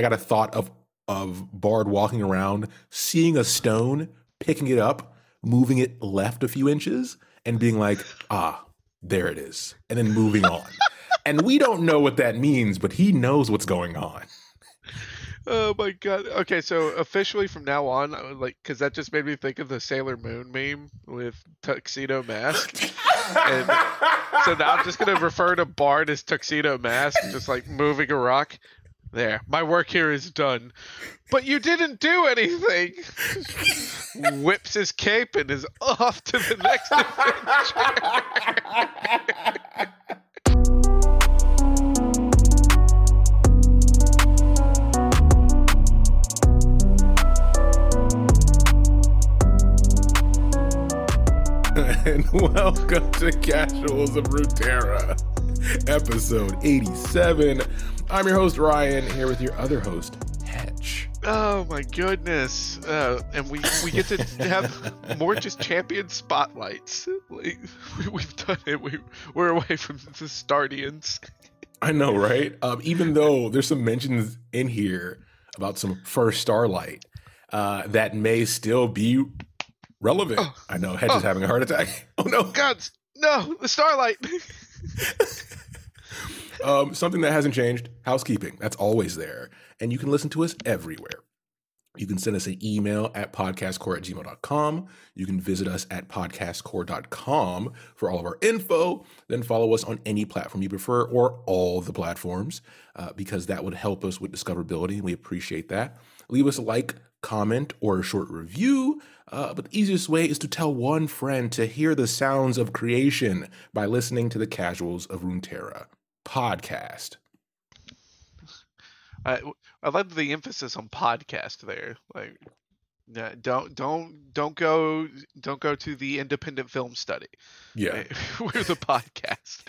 I got a thought of of Bard walking around, seeing a stone, picking it up, moving it left a few inches, and being like, ah, there it is, and then moving on. and we don't know what that means, but he knows what's going on. Oh my god. Okay, so officially from now on, like, because that just made me think of the Sailor Moon meme with tuxedo mask. and so now I'm just gonna refer to Bard as tuxedo mask, just like moving a rock. There, my work here is done. But you didn't do anything. Whips his cape and is off to the next adventure. and welcome to Casuals of Runeterra, episode 87. I'm your host, Ryan, here with your other host, Hetch. Oh my goodness. Uh, and we, we get to have more just champion spotlights. Like, we, have done it. We, we're away from the Stardians. I know, right? Um, even though there's some mentions in here about some first Starlight uh, that may still be relevant. Oh, I know Hedge oh, is having a heart attack. Oh no, gods, no, the starlight. um, something that hasn't changed: housekeeping. That's always there, and you can listen to us everywhere. You can send us an email at podcastcore at gmail.com. You can visit us at podcastcore.com for all of our info. Then follow us on any platform you prefer or all the platforms uh, because that would help us with discoverability. And We appreciate that. Leave us a like, comment, or a short review. Uh, but the easiest way is to tell one friend to hear the sounds of creation by listening to the Casuals of Runeterra podcast. I I love the emphasis on podcast there. Like yeah, don't don't don't go don't go to the independent film study. Yeah, we're the podcast.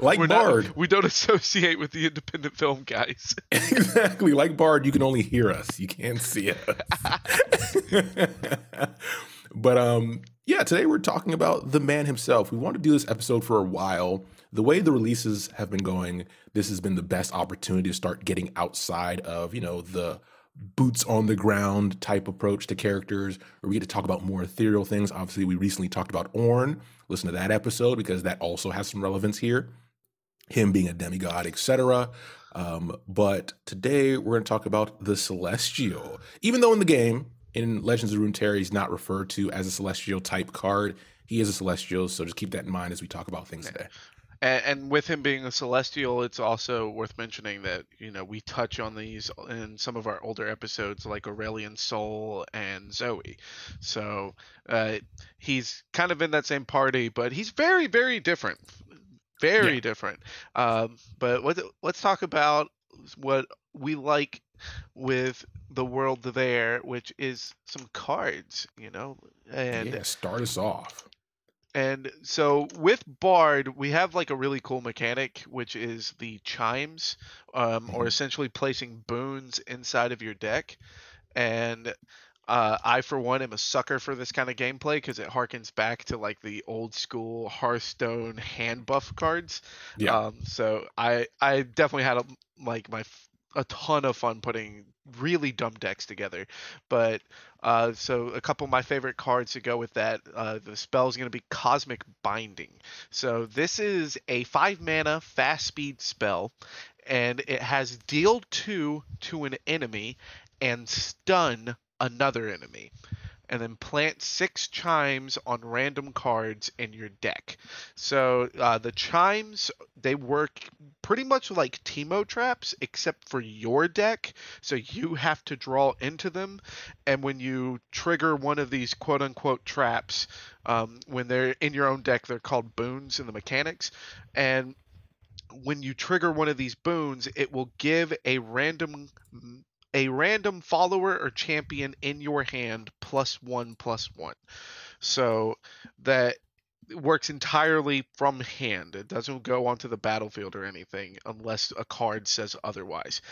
Like we're Bard, not, we don't associate with the independent film guys. exactly, like Bard, you can only hear us, you can't see us. but um, yeah, today we're talking about the man himself. We want to do this episode for a while. The way the releases have been going, this has been the best opportunity to start getting outside of you know the boots on the ground type approach to characters, where we get to talk about more ethereal things. Obviously, we recently talked about Ornn. Listen to that episode because that also has some relevance here. Him being a demigod, etc. Um, but today we're going to talk about the Celestial. Even though in the game, in Legends of Runeterra, he's not referred to as a Celestial type card. He is a Celestial, so just keep that in mind as we talk about things today. And, and, with him being a celestial, it's also worth mentioning that you know we touch on these in some of our older episodes, like Aurelion Sol and Zoe. So uh, he's kind of in that same party, but he's very, very different. Very yeah. different. Um, but let, let's talk about what we like with the world there, which is some cards, you know. And yeah, start us off. And so with Bard, we have like a really cool mechanic, which is the chimes, um, mm-hmm. or essentially placing boons inside of your deck. And uh, I, for one, am a sucker for this kind of gameplay because it harkens back to like the old school Hearthstone hand buff cards. Yeah. Um, so I I definitely had a, like my a ton of fun putting really dumb decks together. But uh, so a couple of my favorite cards to go with that. Uh, the spell is going to be Cosmic Binding. So this is a five mana fast speed spell, and it has deal two to an enemy and stun another enemy and then plant six chimes on random cards in your deck. So uh, the chimes they work pretty much like Teemo traps, except for your deck. So you have to draw into them, and when you trigger one of these quote unquote traps, um, when they're in your own deck, they're called boons in the mechanics, and when you trigger one of these boons, it will give a random a random follower or champion in your hand plus one plus one. So that works entirely from hand. It doesn't go onto the battlefield or anything unless a card says otherwise.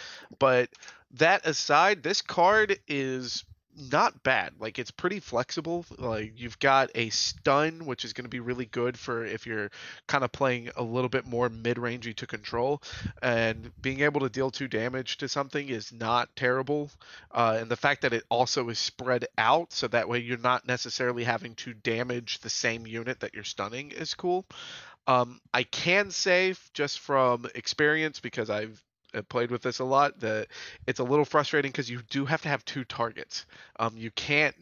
But that aside, this card is not bad. Like it's pretty flexible. Like you've got a stun, which is going to be really good for if you're kind of playing a little bit more mid-rangey to control, and being able to deal two damage to something is not terrible. Uh, and the fact that it also is spread out, so that way you're not necessarily having to damage the same unit that you're stunning, is cool. Um, I can say just from experience because I've played with this a lot that it's a little frustrating because you do have to have two targets. Um, you can't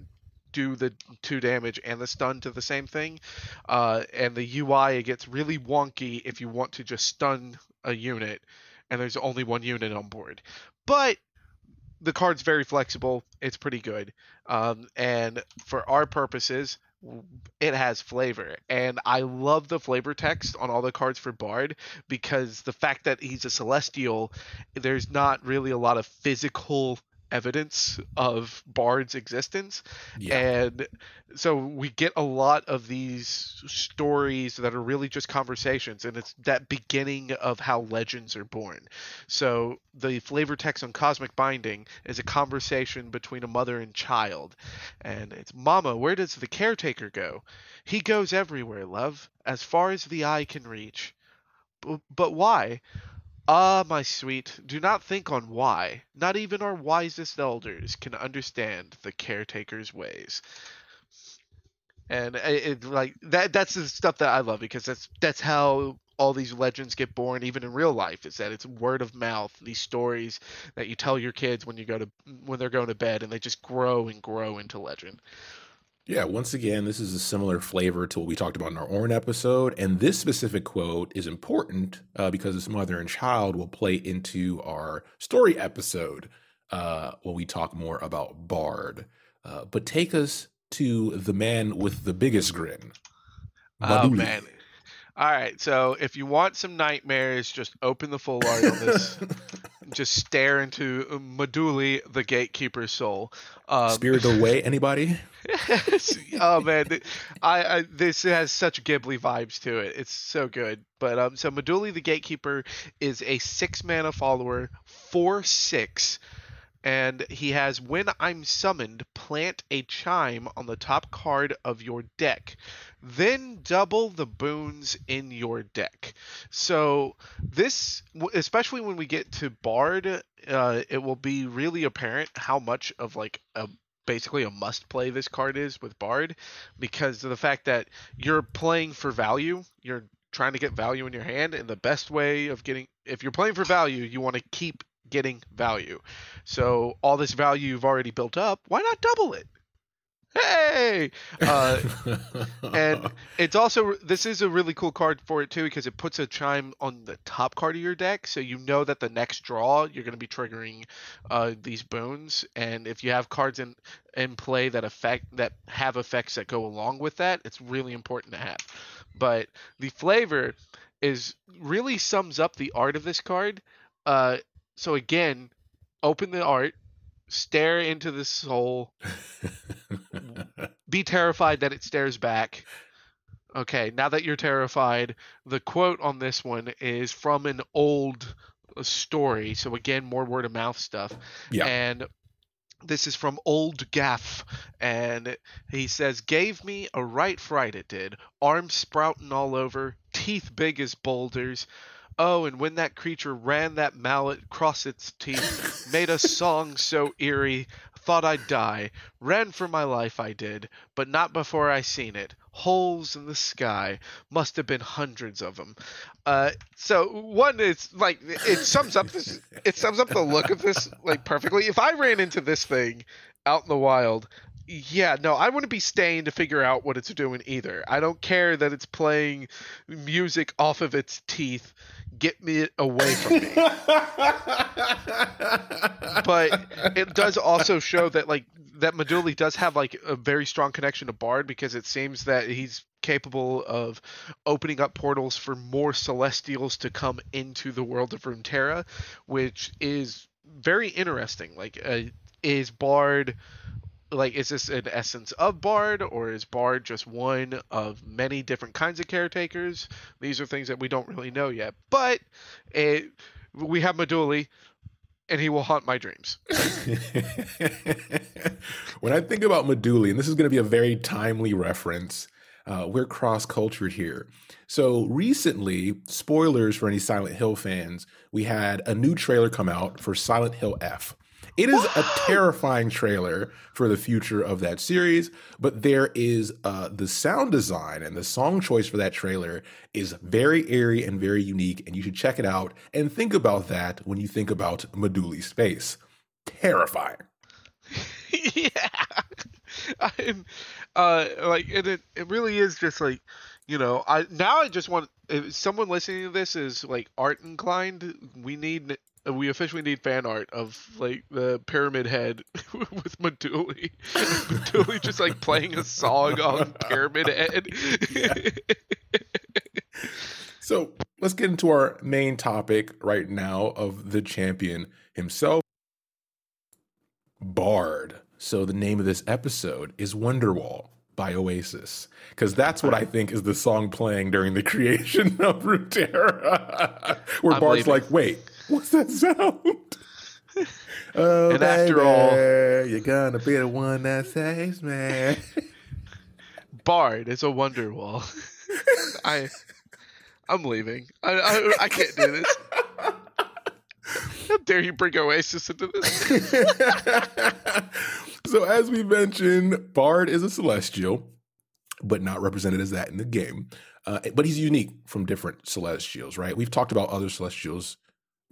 do the two damage and the stun to the same thing. Uh, and the UI it gets really wonky if you want to just stun a unit and there's only one unit on board. But the card's very flexible. It's pretty good. Um, and for our purposes, it has flavor. And i love the flavor text on all the cards for bard because the fact that he's a celestial there's not really a lot of physical evidence of Bard's existence. Yeah. And so we get a lot of these stories that are really just conversations, and it's that beginning of how legends are born. So the flavor text on Cosmic Binding is a conversation between a mother and child. And it's, Mama, where does the caretaker go? He goes everywhere, love, as far as the eye can reach. but why? Ah, my sweet, do not think on why. Not even our wisest elders can understand the caretaker's ways. And it, it, like that that's the stuff that I love because that's that's how all these legends get born even in real life is that it's word of mouth these stories that you tell your kids when you go to when they're going to bed and they just grow and grow into legend yeah, once again, this is a similar flavor to what we talked about in our Ornn episode. And this specific quote is important uh, because this mother and child will play into our story episode uh, when we talk more about Bard. Uh, but take us to the man with the biggest grin. Oh, man. All right, so if you want some nightmares, just open the full art on this. just stare into Maduli, the gatekeeper's soul. Um, Spirited Away, anybody? oh man, I, I, this has such Ghibli vibes to it. It's so good. But um, so Maduli the Gatekeeper is a six mana follower, four six, and he has when I'm summoned, plant a chime on the top card of your deck. Then double the boons in your deck. So this, especially when we get to Bard, uh, it will be really apparent how much of like a basically a must play this card is with Bard because of the fact that you're playing for value. You're trying to get value in your hand, and the best way of getting if you're playing for value, you want to keep getting value. So all this value you've already built up, why not double it? hey uh, and it's also this is a really cool card for it too because it puts a chime on the top card of your deck so you know that the next draw you're going to be triggering uh, these boons and if you have cards in in play that affect that have effects that go along with that it's really important to have but the flavor is really sums up the art of this card uh, so again open the art stare into the soul, be terrified that it stares back. Okay, now that you're terrified, the quote on this one is from an old story. So again, more word of mouth stuff. Yeah. And this is from Old Gaff, and he says, "Gave me a right fright it did, arms sprouting all over, teeth big as boulders." Oh, and when that creature ran that mallet across its teeth, made a song so eerie, thought I'd die. Ran for my life, I did, but not before I seen it. Holes in the sky, must have been hundreds of them. Uh, so one is like it sums up this. It sums up the look of this like perfectly. If I ran into this thing out in the wild, yeah, no, I wouldn't be staying to figure out what it's doing either. I don't care that it's playing music off of its teeth get me away from me. but it does also show that like that Maduli does have like a very strong connection to Bard because it seems that he's capable of opening up portals for more celestials to come into the world of Runeterra, which is very interesting. Like, uh, is Bard like is this an essence of bard or is bard just one of many different kinds of caretakers these are things that we don't really know yet but it, we have maduli and he will haunt my dreams. when I think about Maduli, and this is going to be a very timely reference, uh, we're cross cultured here. So recently, spoilers for any Silent Hill fans, we had a new trailer come out for Silent Hill F. It is a terrifying trailer for the future of that series, but there is uh, the sound design and the song choice for that trailer is very airy and very unique, and you should check it out and think about that when you think about Maduli's face. Terrifying. yeah, I'm uh like and it it really is just like you know I now I just want if someone listening to this is like art inclined we need we officially need fan art of like the pyramid head with Maduli. Maduli just like playing a song on Pyramid Head. so let's get into our main topic right now of the champion himself, Bard. So the name of this episode is Wonderwall by Oasis because that's what I think is the song playing during the creation of Runeterra, where I'm Bard's leaving. like, "Wait, what's that sound?" oh, and baby, after all, you're gonna be the one that saves me. Bard is a wonder wall. I, I'm leaving. I, I, I can't do this. How dare you bring Oasis into this? so, as we mentioned, Bard is a celestial, but not represented as that in the game. Uh, but he's unique from different celestials, right? We've talked about other celestials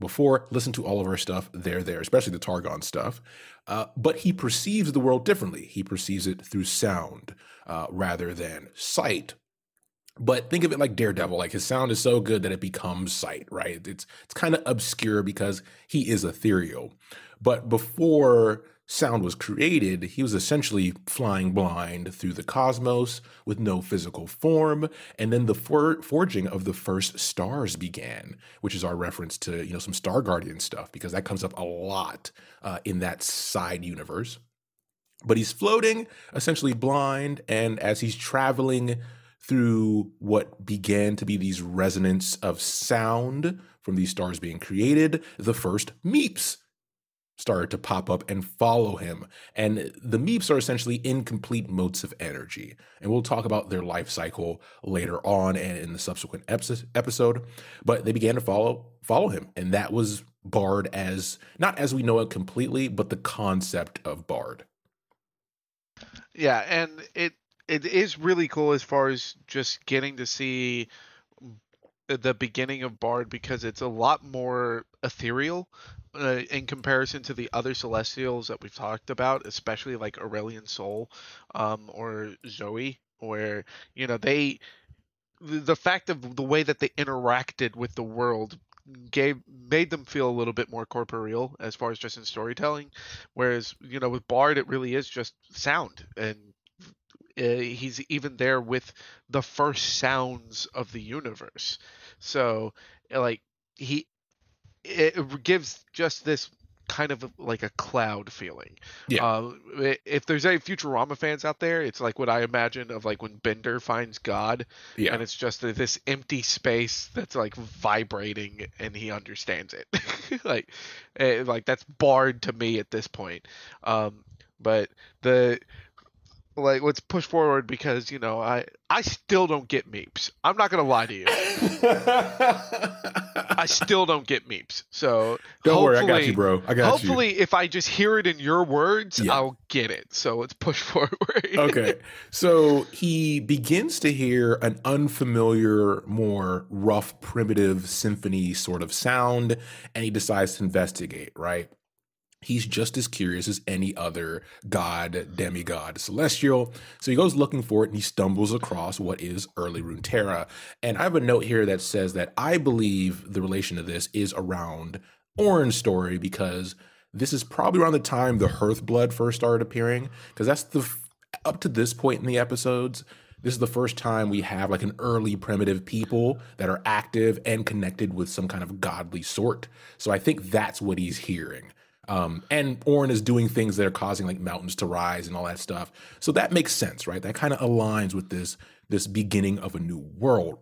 before. Listen to all of our stuff. They're there, especially the Targon stuff. Uh, but he perceives the world differently. He perceives it through sound uh, rather than sight but think of it like Daredevil. Like his sound is so good that it becomes sight, right? It's it's kind of obscure because he is ethereal. But before sound was created, he was essentially flying blind through the cosmos with no physical form. And then the for- forging of the first stars began, which is our reference to you know some Star Guardian stuff because that comes up a lot uh, in that side universe. But he's floating, essentially blind, and as he's traveling through what began to be these resonance of sound from these stars being created, the first meeps started to pop up and follow him. And the meeps are essentially incomplete motes of energy. And we'll talk about their life cycle later on and in the subsequent episode. But they began to follow follow him. And that was Bard as not as we know it completely, but the concept of Bard. Yeah, and it it is really cool as far as just getting to see the beginning of Bard because it's a lot more ethereal uh, in comparison to the other Celestials that we've talked about, especially like Aurelion Sol um, or Zoe, where you know they the fact of the way that they interacted with the world gave made them feel a little bit more corporeal as far as just in storytelling whereas you know with bard it really is just sound and uh, he's even there with the first sounds of the universe. So like he it gives just this kind of like a cloud feeling. Yeah. Uh, if there's any Futurama fans out there, it's like what I imagine of like when Bender finds God. Yeah. And it's just this empty space that's like vibrating, and he understands it. like, eh, like that's Bard to me at this point. Um, but the like let's push forward because you know I I still don't get meeps. I'm not gonna lie to you. I still don't get meeps. So don't worry, I got you, bro. I got hopefully, you. Hopefully, if I just hear it in your words, yeah. I'll get it. So let's push forward. okay. So he begins to hear an unfamiliar, more rough, primitive symphony sort of sound, and he decides to investigate. Right he's just as curious as any other god, demigod, celestial. So he goes looking for it and he stumbles across what is early Runeterra. And I have a note here that says that I believe the relation to this is around Ornn's story because this is probably around the time the Hearthblood first started appearing because that's the up to this point in the episodes this is the first time we have like an early primitive people that are active and connected with some kind of godly sort. So I think that's what he's hearing. Um, and Ornn is doing things that are causing like mountains to rise and all that stuff. So that makes sense, right? That kind of aligns with this this beginning of a new world.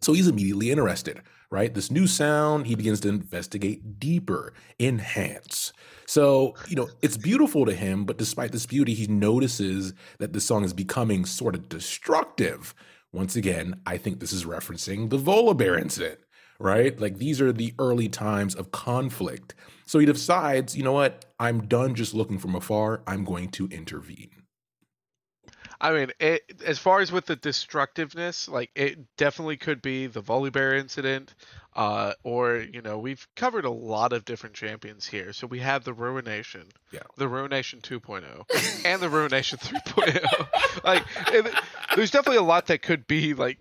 So he's immediately interested, right? This new sound, he begins to investigate deeper, enhance. So, you know, it's beautiful to him, but despite this beauty, he notices that the song is becoming sort of destructive. Once again, I think this is referencing the Volibear incident, right? Like these are the early times of conflict. So he decides, you know what? I'm done just looking from afar. I'm going to intervene. I mean, it, as far as with the destructiveness, like it definitely could be the Volibear incident, uh, or you know, we've covered a lot of different champions here. So we have the Ruination, Yeah. the Ruination 2.0, and the Ruination 3.0. like, it, there's definitely a lot that could be like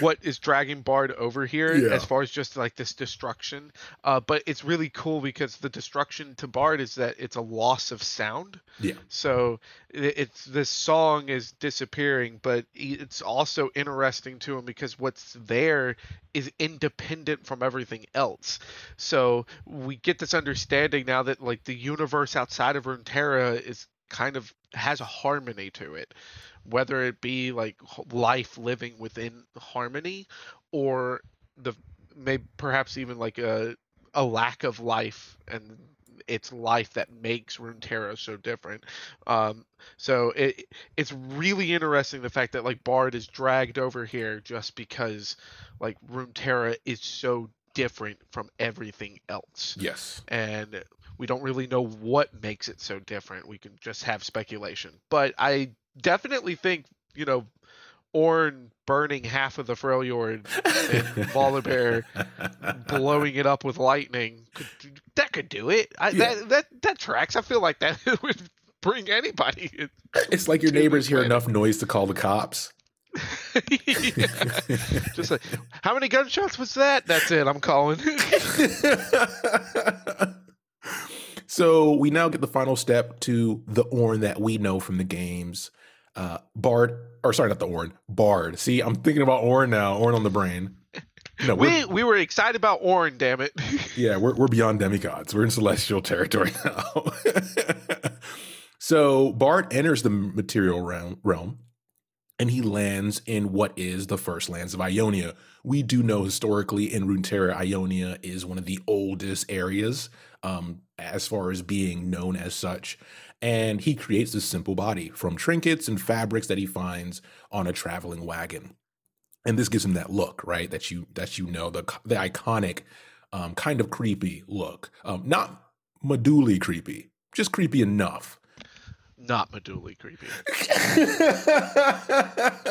what is dragging Bard over here Yeah. as far as just like this destruction. Uh, but it's really cool because the destruction to Bard is that it's a loss of sound. Yeah. So it's this song is disappearing, but it's also interesting to him because what's there is independent from everything else. So we get this understanding now that like the universe outside of Runeterra is kind of has a harmony to it, whether it be like life living within harmony or the maybe perhaps even like a a lack of life and it's life that makes Runeterra so different. Um, so it it's really interesting the fact that like Bard is dragged over here just because like Runeterra is so different from everything else, Yes. and we don't really know what makes it so different. We can just have speculation, but I definitely think you know. Ornn burning half of the Freljord and Volibear blowing it up with lightning could, that could do it I, Yeah. that, that that tracks i feel like that would bring anybody in. It's like your neighbors hear enough noise to call the cops. just like how many gunshots was that that's it i'm calling so we now get the final step to the Ornn that we know from the games. Uh, Bard, or sorry, not the Ornn, Bard. See, I'm thinking about Ornn now. Ornn on the brain. No, we we were excited about Orin damn it yeah, we're we're beyond demigods. We're in celestial territory now. so Bard enters the material realm, realm, and he lands in what is the first lands of Ionia. We do know historically in Runeterra, Ionia is one of the oldest areas um, as far as being known as such. And he creates this simple body from trinkets and fabrics that he finds on a traveling wagon. And this gives him that look, right? That you that you know the the iconic, um, kind of creepy look. Um, not Maduli creepy, just creepy enough. not Maduli creepy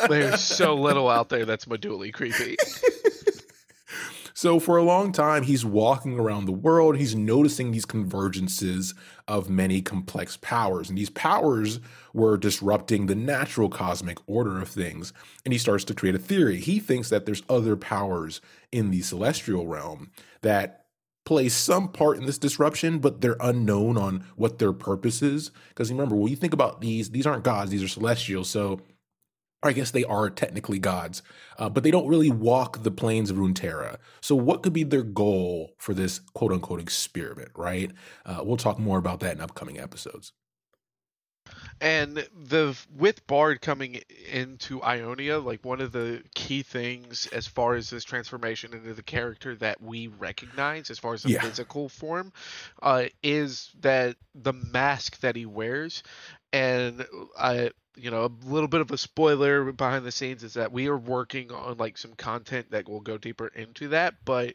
there's so little out there that's Maduli creepy So for a long time, he's walking around the world. He's noticing these convergences of many complex powers, and these powers were disrupting the natural cosmic order of things. And he starts to create a theory. He thinks that there's other powers in the celestial realm that play some part in this disruption, but they're unknown on what their purpose is. Because remember, when you think about these, these aren't gods; these are celestials. So I guess they are technically gods, uh, but they don't really walk the plains of Runeterra. So, what could be their goal for this quote unquote experiment, right? Uh, we'll talk more about that in upcoming episodes. And the with Bard coming into Ionia, like one of the key things as far as this transformation into the character that we recognize, as far as the Yeah. physical form, uh, is that the mask that he wears. And I, you know, a little bit of a spoiler behind the scenes is that we are working on like some content that will go deeper into that, but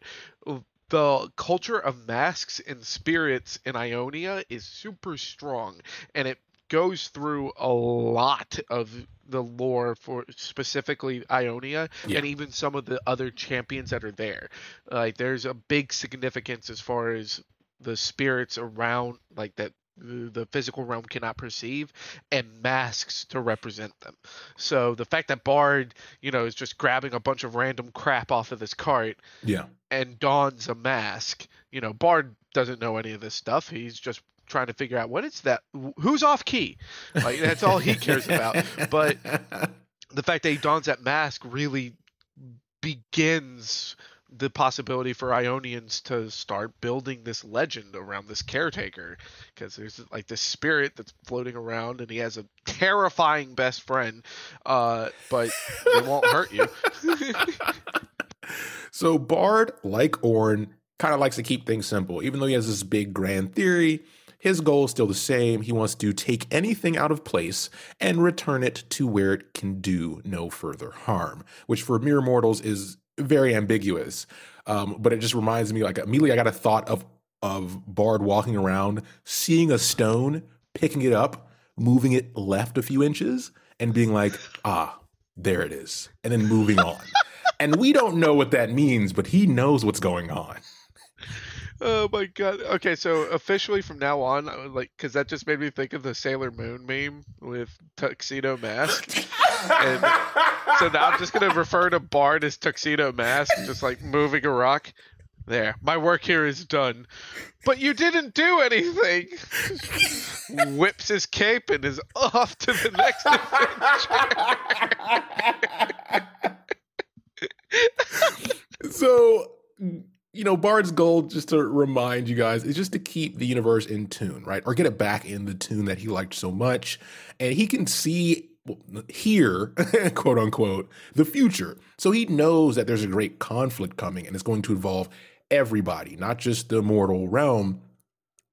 the culture of masks and spirits in Ionia is super strong, and it goes through a lot of the lore for specifically Ionia Yeah. and even some of the other champions that are there. Like there's a big significance as far as the spirits around like that the physical realm cannot perceive and masks to represent them. So the fact that Bard, you know, is just grabbing a bunch of random crap off of this cart Yeah. and dons a mask. You know, Bard doesn't know any of this stuff. He's just trying to figure out what is that who's off key. Like that's all he cares about. But the fact that he dons that mask really begins the possibility for Ionians to start building this legend around this caretaker because there's like this spirit that's floating around and he has a terrifying best friend uh but they won't hurt you So Bard, like Ornn, kind of likes to keep things simple. Even though he has this big grand theory, his goal is still the same. He wants to take anything out of place and return it to where it can do no further harm, which for mere mortals is very ambiguous. Um, but it just reminds me, like immediately, I got a thought of of Bard walking around, seeing a stone, picking it up, moving it left a few inches, and being like, "Ah, there it is," and then moving on. and we don't know what that means, but he knows what's going on. Oh my god. Okay, so officially from now on, I like, because that just made me think of the Sailor Moon meme with tuxedo mask. and so now I'm just gonna refer to Bard as tuxedo mask, just like moving a rock. There, my work here is done. But you didn't do anything. Whips his cape and is off to the next adventure. so you know, Bard's goal, just to remind you guys, is just to keep the universe in tune, right? Or get it back in the tune that he liked so much. And he can see, hear, quote unquote, the future. So he knows that there's a great conflict coming and it's going to involve everybody, not just the mortal realm.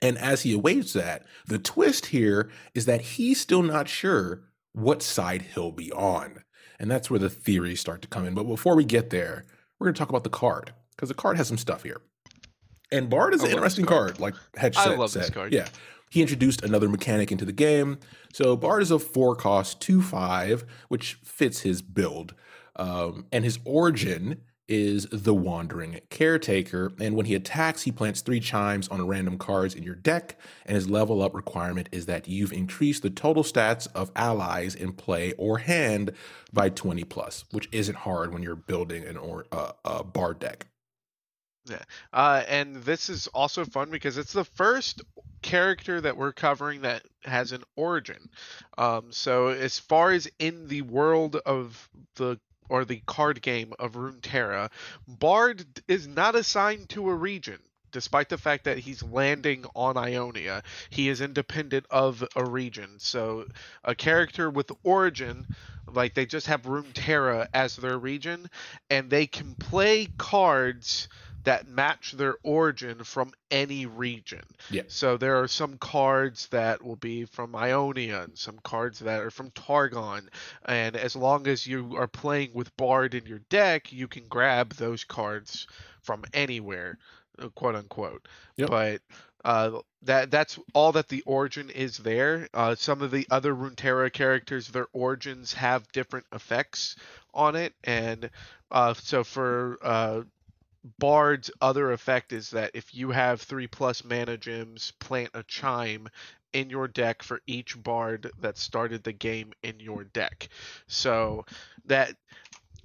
And as he awaits that, the twist here is that he's still not sure what side he'll be on. And that's where the theories start to come in. But before we get there, we're going to talk about the card because the card has some stuff here. And Bard is an interesting card. card, like Hedge said. I love said. this card. Yeah. He introduced another mechanic into the game. So Bard is a four cost, two five, which fits his build. Um, and his origin is the Wandering Caretaker. And when he attacks, he plants three chimes on random cards in your deck. And his level up requirement is that you've increased the total stats of allies in play or hand by 20 plus, which isn't hard when you're building an or uh, a Bard deck. Yeah. Uh, and this is also fun because it's the first character that we're covering that has an origin. Um, so as far as in the world of the or the card game of Runeterra, Bard is not assigned to a region. Despite the fact that he's landing on Ionia, he is independent of a region. So, a character with origin, like they just have Runeterra as their region, and they can play cards that match their origin from any region. Yeah. So there are some cards that will be from Ionia and some cards that are from Targon. And as long as you are playing with Bard in your deck, you can grab those cards from anywhere, uh, quote unquote. Yep. But uh, that that's all that the origin is there. Uh, some of the other Runeterra characters, their origins have different effects on it, and uh, so for uh, Bard's other effect is that if you have three plus mana gems, plant a chime in your deck for each bard that started the game in your deck. So that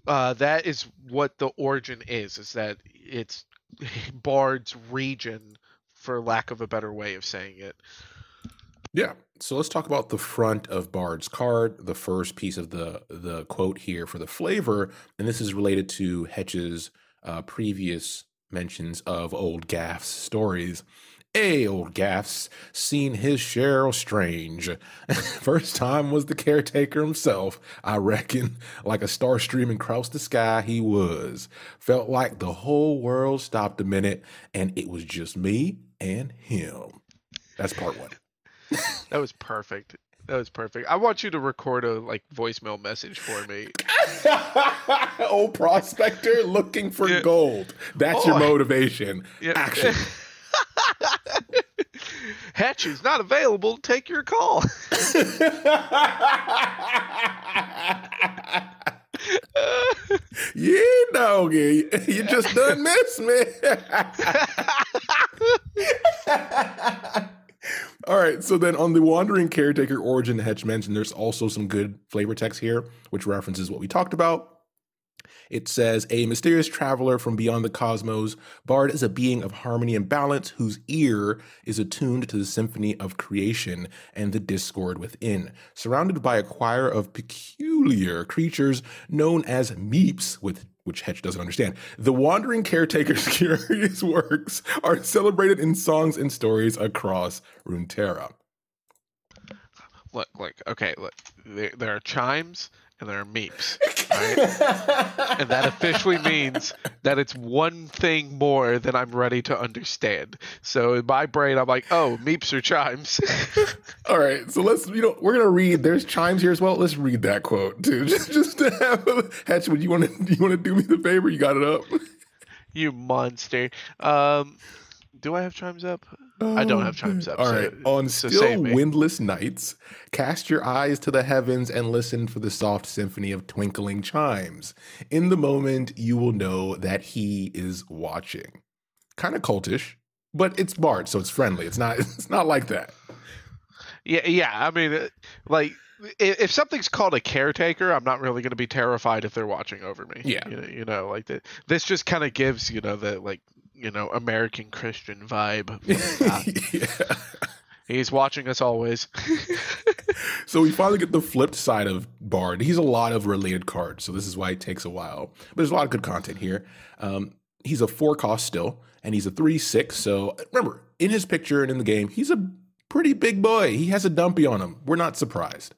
uh, that is what the origin is. Is that it's Bard's region, for lack of a better way of saying it. Yeah. So let's talk about the front of Bard's card, the first piece of the the quote here for the flavor, and this is related to Hetch's uh, previous mentions of old Gaff's stories. Hey, old Gaff's seen his share of strange. First time was the caretaker himself, I reckon. Like a star streaming across the sky, he was. Felt like the whole world stopped a minute and it was just me and him. That's part one. that was perfect. That was perfect. I want you to record a like voicemail message for me. Old oh, prospector looking for yeah. gold. That's oh, your motivation. Yeah. Action. Hatch is not available. Take your call. yeah, doggy. You just done miss me. All right, so then on the Wandering Caretaker origin Hedge mentioned, there's also some good flavor text here, which references what we talked about. It says, A mysterious traveler from beyond the cosmos, Bard is a being of harmony and balance whose ear is attuned to the symphony of creation and the discord within. Surrounded by a choir of peculiar creatures known as meeps with which Hetch doesn't understand. The Wandering Caretaker's curious works are celebrated in songs and stories across Runeterra. Look, look, okay, look. There, there are chimes and there are meeps. Right? and that officially means that it's one thing more than I'm ready to understand. So in my brain, I'm like, oh, meeps or chimes. All right, so let's you know we're gonna read. There's chimes here as well. Let's read that quote too, just just to have Hatch. Would you want to you want to do me the favor? You got it up. you monster. Um, do I have chimes up? I don't have chimes up. All right. On so still windless nights, cast your eyes to the heavens and listen for the soft symphony of twinkling chimes. In the moment, you will know that he is watching. Kind of cultish, but it's Bard, so it's friendly. It's not. It's not like that. Yeah, yeah. I mean, uh, like if something's called a caretaker, I'm not really going to be terrified if they're watching over me. Yeah. you know, you know like the, this just kind of gives you know the like you know American Christian vibe. Uh, yeah. he's watching us always. So we finally get the flipped side of Bard. He's a lot of related cards, so this is why it takes a while. But there's a lot of good content here. Um, he's a four cost still, and he's a three six. So remember, in his picture and in the game, he's a pretty big boy. He has a dumpy on him. We're not surprised.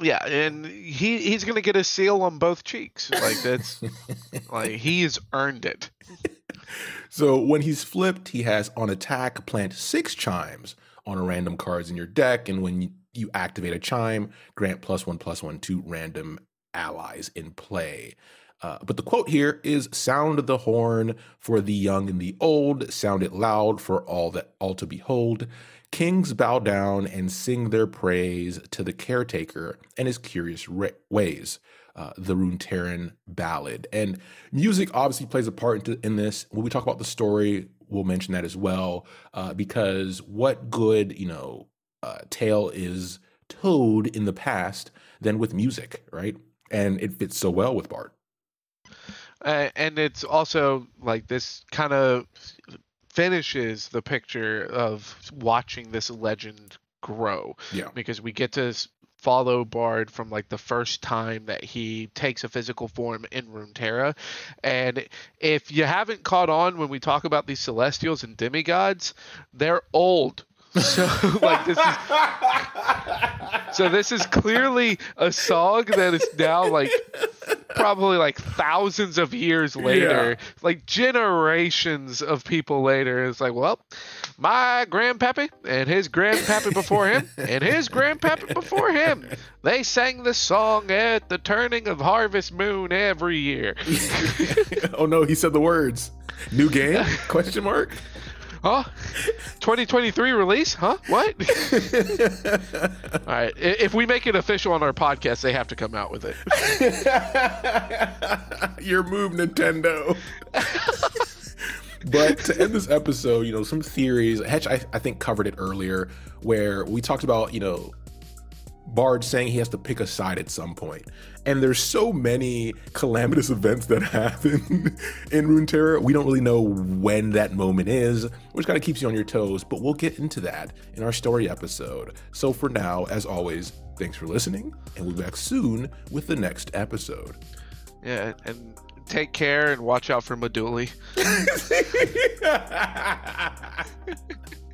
Yeah, and he he's going to get a seal on both cheeks. Like that's like he's earned it. So when he's flipped, he has on attack plant six chimes on a random cards in your deck, and when you, you activate a chime, grant plus one plus one to random allies in play. Uh, but the quote here is sound the horn for the young and the old, sound it loud for all that all to behold. Kings bow down and sing their praise to the caretaker and his curious ways. Uh, the Runeterran ballad. And music obviously plays a part into, in this. When we talk about the story, we'll mention that as well, uh, because what good, you know, uh, tale is told in the past than with music, right? And it fits so well with Bard. And it's also like this kind of finishes the picture of watching this legend grow Yeah. because we get to follow Bard from like the first time that he takes a physical form in Runeterra. And if you haven't caught on when we talk about these celestials and demigods, they're old. So like this is so this is clearly a song that is now like probably like thousands of years later, Yeah. like generations of people later. It's like, well, my grandpappy and his grandpappy before him and his grandpappy before him, they sang this song at the turning of harvest moon every year. oh no, he said the words. New game? Question mark. Huh? 2023 release? Huh? What? All right. If we make it official on our podcast, they have to come out with it. Your move, Nintendo. but to end this episode, you know, some theories. Hetch, I, I think, covered it earlier, where we talked about, you know, Bard saying he has to pick a side at some point. And there's so many calamitous events that happen in Runeterra. We don't really know when that moment is, which kind of keeps you on your toes, but we'll get into that in our story episode. So for now, as always, thanks for listening, and we'll be back soon with the next episode. Yeah, and take care and watch out for Maduli.